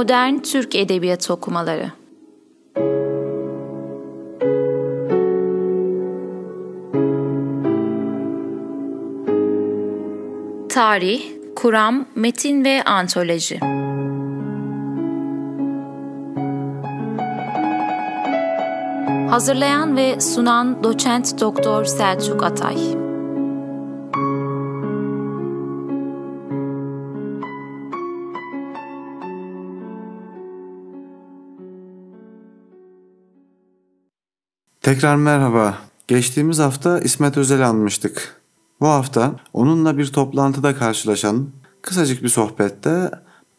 Modern Türk Edebiyatı Okumaları. Tarih, Kuram, Metin ve Antoloji. Hazırlayan ve sunan Doçent Doktor Selçuk Atay Tekrar merhaba. Geçtiğimiz hafta İsmet Özel almıştık. Bu hafta onunla bir toplantıda karşılaşan kısacık bir sohbette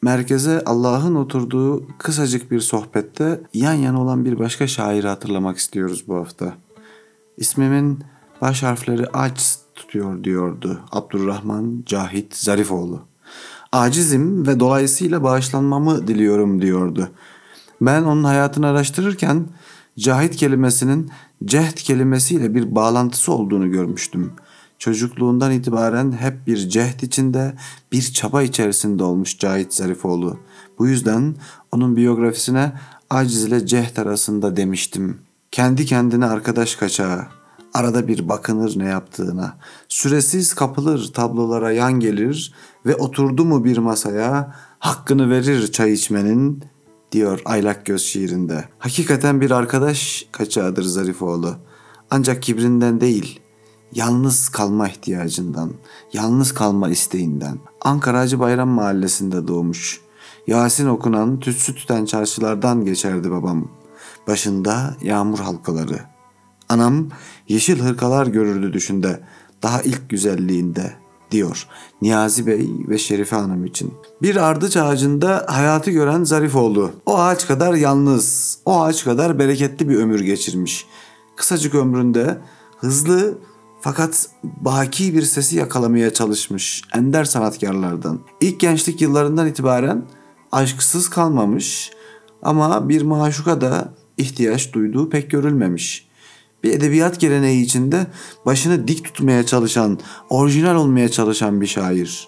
merkeze Allah'ın oturduğu kısacık bir sohbette yan yana olan bir başka şairi hatırlamak istiyoruz bu hafta. İsmimin baş harfleri aç tutuyor diyordu Abdurrahman Cahit Zarifoğlu. Acizim ve dolayısıyla bağışlanmamı diliyorum diyordu. Ben onun hayatını araştırırken cahit kelimesinin cehd kelimesiyle bir bağlantısı olduğunu görmüştüm. Çocukluğundan itibaren hep bir cehd içinde, bir çaba içerisinde olmuş Cahit Zarifoğlu. Bu yüzden onun biyografisine aciz ile cehd arasında demiştim. Kendi kendine arkadaş kaçağı, arada bir bakınır ne yaptığına, süresiz kapılır tablolara yan gelir ve oturdu mu bir masaya hakkını verir çay içmenin, diyor Aylak Göz şiirinde. Hakikaten bir arkadaş kaçağıdır Zarifoğlu. Ancak kibrinden değil, yalnız kalma ihtiyacından, yalnız kalma isteğinden. Ankara Hacı Bayram mahallesinde doğmuş. Yasin okunan, tütsü tüten çarşılardan geçerdi babam. Başında yağmur halkaları. Anam yeşil hırkalar görürdü düşünde, daha ilk güzelliğinde diyor Niyazi Bey ve Şerife Hanım için. Bir ardıç ağacında hayatı gören Zarifoğlu. O ağaç kadar yalnız, o ağaç kadar bereketli bir ömür geçirmiş. Kısacık ömründe hızlı fakat baki bir sesi yakalamaya çalışmış ender sanatkarlardan. İlk gençlik yıllarından itibaren aşksız kalmamış ama bir maşuka da ihtiyaç duyduğu pek görülmemiş. Bir edebiyat geleneği içinde başını dik tutmaya çalışan, orijinal olmaya çalışan bir şair.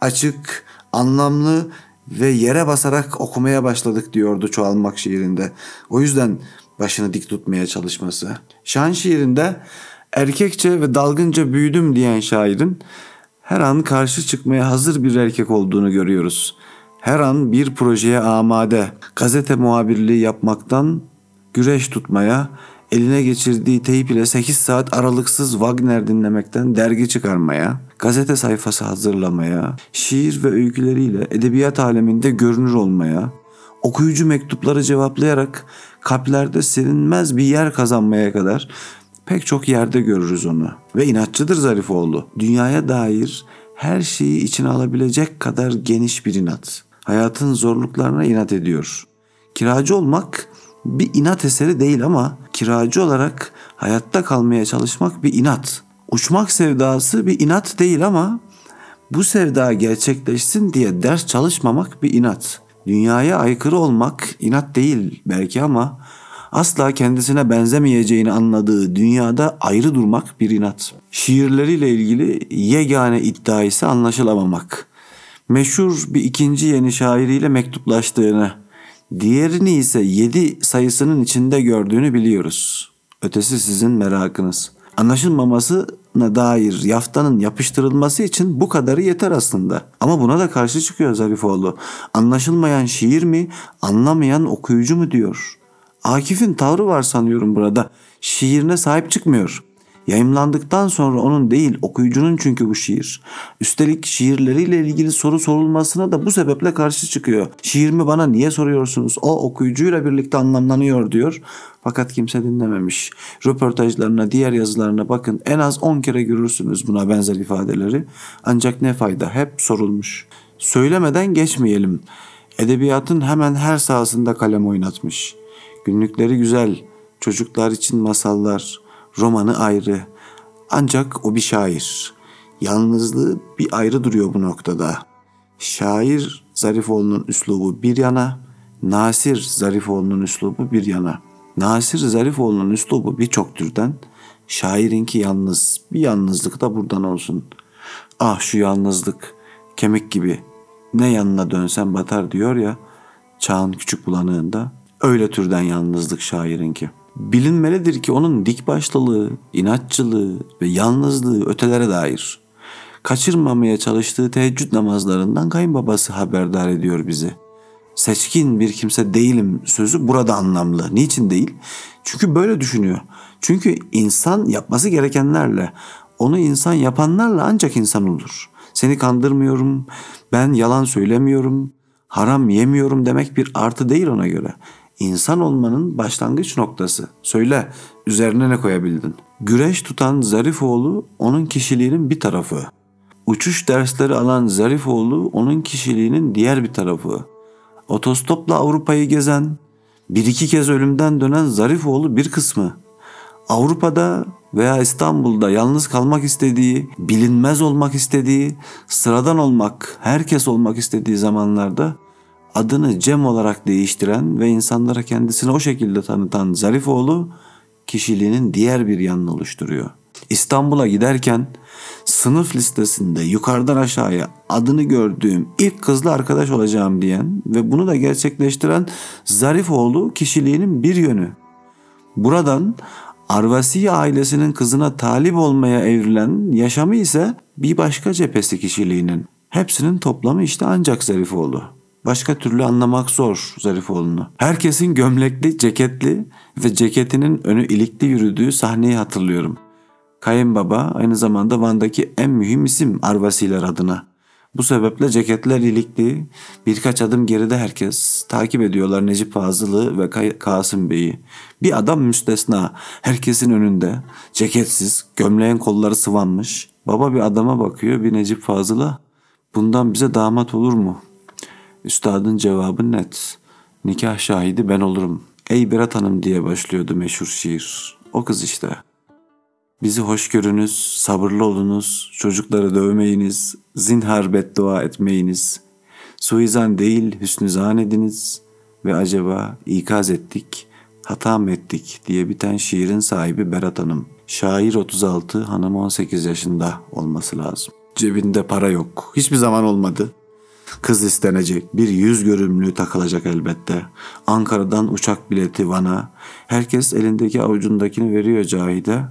Açık, anlamlı ve yere basarak okumaya başladık diyordu çoğalmak şiirinde. O yüzden başını dik tutmaya çalışması. Şan şiirinde erkekçe ve dalgınca büyüdüm diyen şairin her an karşı çıkmaya hazır bir erkek olduğunu görüyoruz. Her an bir projeye amade, gazete muhabirliği yapmaktan güreş tutmaya, eline geçirdiği teyp ile 8 saat aralıksız Wagner dinlemekten dergi çıkarmaya, gazete sayfası hazırlamaya, şiir ve öyküleriyle edebiyat aleminde görünür olmaya, okuyucu mektupları cevaplayarak kalplerde silinmez bir yer kazanmaya kadar pek çok yerde görürüz onu. Ve inatçıdır Zarifoğlu. Dünyaya dair her şeyi içine alabilecek kadar geniş bir inat. Hayatın zorluklarına inat ediyor. Kiracı olmak bir inat eseri değil ama kiracı olarak hayatta kalmaya çalışmak bir inat. Uçmak sevdası bir inat değil ama bu sevda gerçekleşsin diye ders çalışmamak bir inat. Dünyaya aykırı olmak inat değil belki ama asla kendisine benzemeyeceğini anladığı dünyada ayrı durmak bir inat. Şiirleriyle ilgili yegane iddia ise anlaşılamamak. Meşhur bir ikinci yeni şairiyle mektuplaştığını, diğerini ise yedi sayısının içinde gördüğünü biliyoruz. Ötesi sizin merakınız. Anlaşılmamasına dair yaftanın yapıştırılması için bu kadarı yeter aslında. Ama buna da karşı çıkıyor Zarifoğlu. Anlaşılmayan şiir mi, anlamayan okuyucu mu diyor. Akif'in tavrı var sanıyorum burada. Şiirine sahip çıkmıyor. Yayımlandıktan sonra onun değil okuyucunun çünkü bu şiir. Üstelik şiirleriyle ilgili soru sorulmasına da bu sebeple karşı çıkıyor. Şiirimi bana niye soruyorsunuz? O okuyucuyla birlikte anlamlanıyor diyor. Fakat kimse dinlememiş. Röportajlarına, diğer yazılarına bakın. En az 10 kere görürsünüz buna benzer ifadeleri. Ancak ne fayda? Hep sorulmuş. Söylemeden geçmeyelim. Edebiyatın hemen her sahasında kalem oynatmış. Günlükleri güzel, çocuklar için masallar, romanı ayrı. Ancak o bir şair. Yalnızlığı bir ayrı duruyor bu noktada. Şair Zarifoğlu'nun üslubu bir yana, Nasir Zarifoğlu'nun üslubu bir yana. Nasir Zarifoğlu'nun üslubu birçok türden, şairinki yalnız. Bir yalnızlık da buradan olsun. Ah şu yalnızlık, kemik gibi. Ne yanına dönsem batar diyor ya, çağın küçük bulanığında. Öyle türden yalnızlık şairinki. Bilinmelidir ki onun dik başlılığı, inatçılığı ve yalnızlığı ötelere dair. Kaçırmamaya çalıştığı teheccüd namazlarından kayınbabası haberdar ediyor bizi. Seçkin bir kimse değilim sözü burada anlamlı. Niçin değil? Çünkü böyle düşünüyor. Çünkü insan yapması gerekenlerle, onu insan yapanlarla ancak insan olur. Seni kandırmıyorum, ben yalan söylemiyorum, haram yemiyorum demek bir artı değil ona göre. İnsan olmanın başlangıç noktası. Söyle, üzerine ne koyabildin? Güreş tutan Zarifoğlu onun kişiliğinin bir tarafı. Uçuş dersleri alan Zarifoğlu onun kişiliğinin diğer bir tarafı. Otostopla Avrupa'yı gezen, bir iki kez ölümden dönen Zarifoğlu bir kısmı. Avrupa'da veya İstanbul'da yalnız kalmak istediği, bilinmez olmak istediği, sıradan olmak, herkes olmak istediği zamanlarda adını Cem olarak değiştiren ve insanlara kendisini o şekilde tanıtan Zarifoğlu kişiliğinin diğer bir yanını oluşturuyor. İstanbul'a giderken sınıf listesinde yukarıdan aşağıya adını gördüğüm ilk kızla arkadaş olacağım diyen ve bunu da gerçekleştiren Zarifoğlu kişiliğinin bir yönü. Buradan Arvasi ailesinin kızına talip olmaya evrilen yaşamı ise bir başka cephesi kişiliğinin. Hepsinin toplamı işte ancak Zarifoğlu. Başka türlü anlamak zor Zarifoğlu'nu. Herkesin gömlekli, ceketli ve ceketinin önü ilikli yürüdüğü sahneyi hatırlıyorum. Kayınbaba aynı zamanda Van'daki en mühim isim Arvasiler adına. Bu sebeple ceketler ilikli, birkaç adım geride herkes takip ediyorlar Necip Fazıl'ı ve Kasım Bey'i. Bir adam müstesna, herkesin önünde, ceketsiz, gömleğin kolları sıvanmış. Baba bir adama bakıyor, bir Necip Fazıl'a. Bundan bize damat olur mu? Üstadın cevabı net. Nikah şahidi ben olurum. Ey Berat Hanım diye başlıyordu meşhur şiir. O kız işte. Bizi hoş görünüz, sabırlı olunuz, çocukları dövmeyiniz, zinhar beddua etmeyiniz. Suizan değil hüsnü ediniz ve acaba ikaz ettik, hata mı ettik diye biten şiirin sahibi Berat Hanım. Şair 36, hanım 18 yaşında olması lazım. Cebinde para yok. Hiçbir zaman olmadı. Kız istenecek, bir yüz görümlü takılacak elbette. Ankara'dan uçak bileti Van'a. Herkes elindeki avucundakini veriyor Cahide.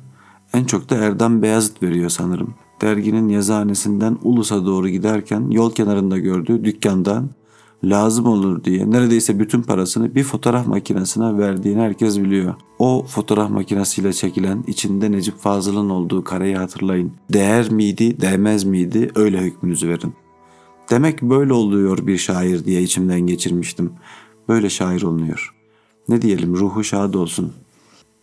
En çok da Erdem Beyazıt veriyor sanırım. Derginin yazıhanesinden Ulus'a doğru giderken yol kenarında gördüğü dükkandan lazım olur diye neredeyse bütün parasını bir fotoğraf makinesine verdiğini herkes biliyor. O fotoğraf makinesiyle çekilen içinde Necip Fazıl'ın olduğu kareyi hatırlayın. Değer miydi, değmez miydi öyle hükmünüzü verin. Demek böyle oluyor bir şair diye içimden geçirmiştim. Böyle şair olunuyor. Ne diyelim ruhu şad olsun.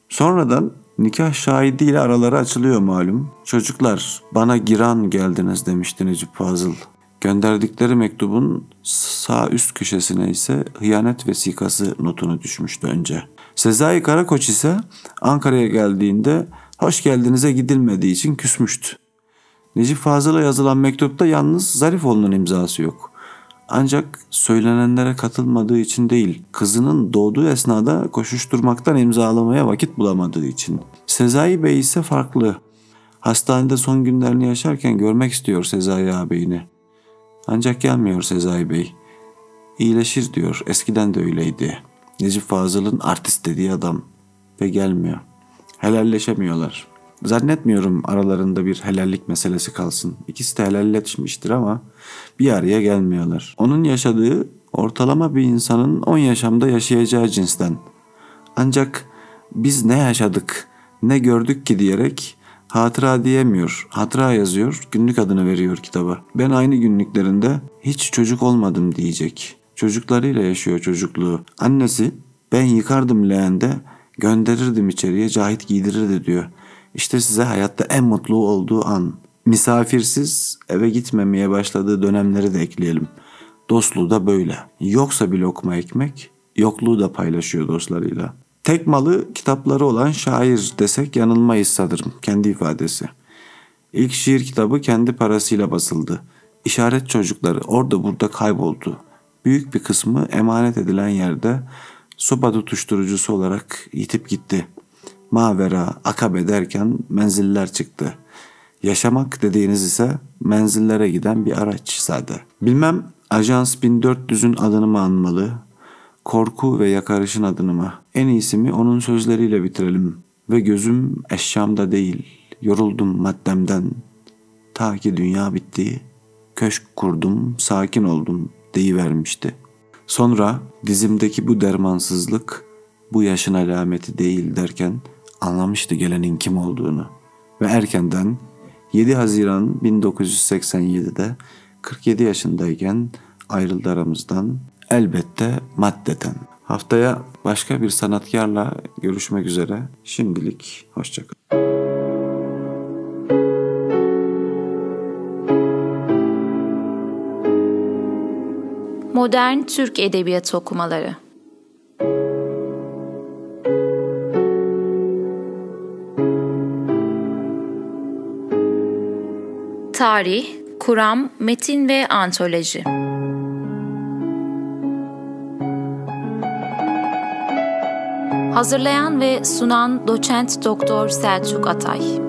Sonradan nikah şahidiyle araları açılıyor malum. Çocuklar bana giran geldiniz demişti Necip Fazıl. Gönderdikleri mektubun sağ üst köşesine ise hıyanet vesikası notunu düşmüştü önce. Sezai Karakoç ise Ankara'ya geldiğinde hoş geldinize gidilmediği için küsmüştü. Necip Fazıl'a yazılan mektupta yalnız Zarifoğlu'nun imzası yok. Ancak söylenenlere katılmadığı için değil, kızının doğduğu esnada koşuşturmaktan imzalamaya vakit bulamadığı için. Sezai Bey ise farklı. Hastanede son günlerini yaşarken görmek istiyor Sezai ağabeyini. Ancak gelmiyor Sezai Bey. İyileşir diyor, eskiden de öyleydi. Necip Fazıl'ın artist dediği adam ve gelmiyor. Helalleşemiyorlar. Zannetmiyorum aralarında bir helallik meselesi kalsın. İkisi de helalleşmiştir ama bir araya gelmiyorlar. Onun yaşadığı ortalama bir insanın 10 yaşamda yaşayacağı cinsten. Ancak biz ne yaşadık, ne gördük ki diyerek hatıra diyemiyor. Hatıra yazıyor, günlük adını veriyor kitaba. Ben aynı günlüklerinde hiç çocuk olmadım diyecek. Çocuklarıyla yaşıyor çocukluğu. Annesi ben yıkardım leğende, gönderirdim içeriye, Cahit giydirirdi diyor. İşte size hayatta en mutlu olduğu an. Misafirsiz eve gitmemeye başladığı dönemleri de ekleyelim. Dostluğu da böyle. Yoksa bir lokma ekmek, yokluğu da paylaşıyor dostlarıyla. Tek malı kitapları olan şair desek yanılmayız sanırım kendi ifadesi. İlk şiir kitabı kendi parasıyla basıldı. İşaret çocukları orada burada kayboldu. Büyük bir kısmı emanet edilen yerde soba tutuşturucusu olarak yitip gitti. Mavera, akabe derken menziller çıktı. Yaşamak dediğiniz ise menzillere giden bir araç sade. Bilmem Ajans 1400'ün adını mı anmalı? korku ve yakarışın adını mı? En iyisi mi onun sözleriyle bitirelim. Ve gözüm eşyamda değil, yoruldum maddemden. Ta ki dünya bitti, köşk kurdum, sakin oldum deyivermişti. Sonra dizimdeki bu dermansızlık bu yaşın alameti değil derken anlamıştı gelenin kim olduğunu. Ve erkenden 7 Haziran 1987'de 47 yaşındayken ayrıldı aramızdan elbette maddeten. Haftaya başka bir sanatkarla görüşmek üzere. Şimdilik hoşçakalın. Modern Türk Edebiyatı Okumaları Tarih, Kuram, Metin ve Antoloji. Hazırlayan ve sunan Doçent Doktor Selçuk Atay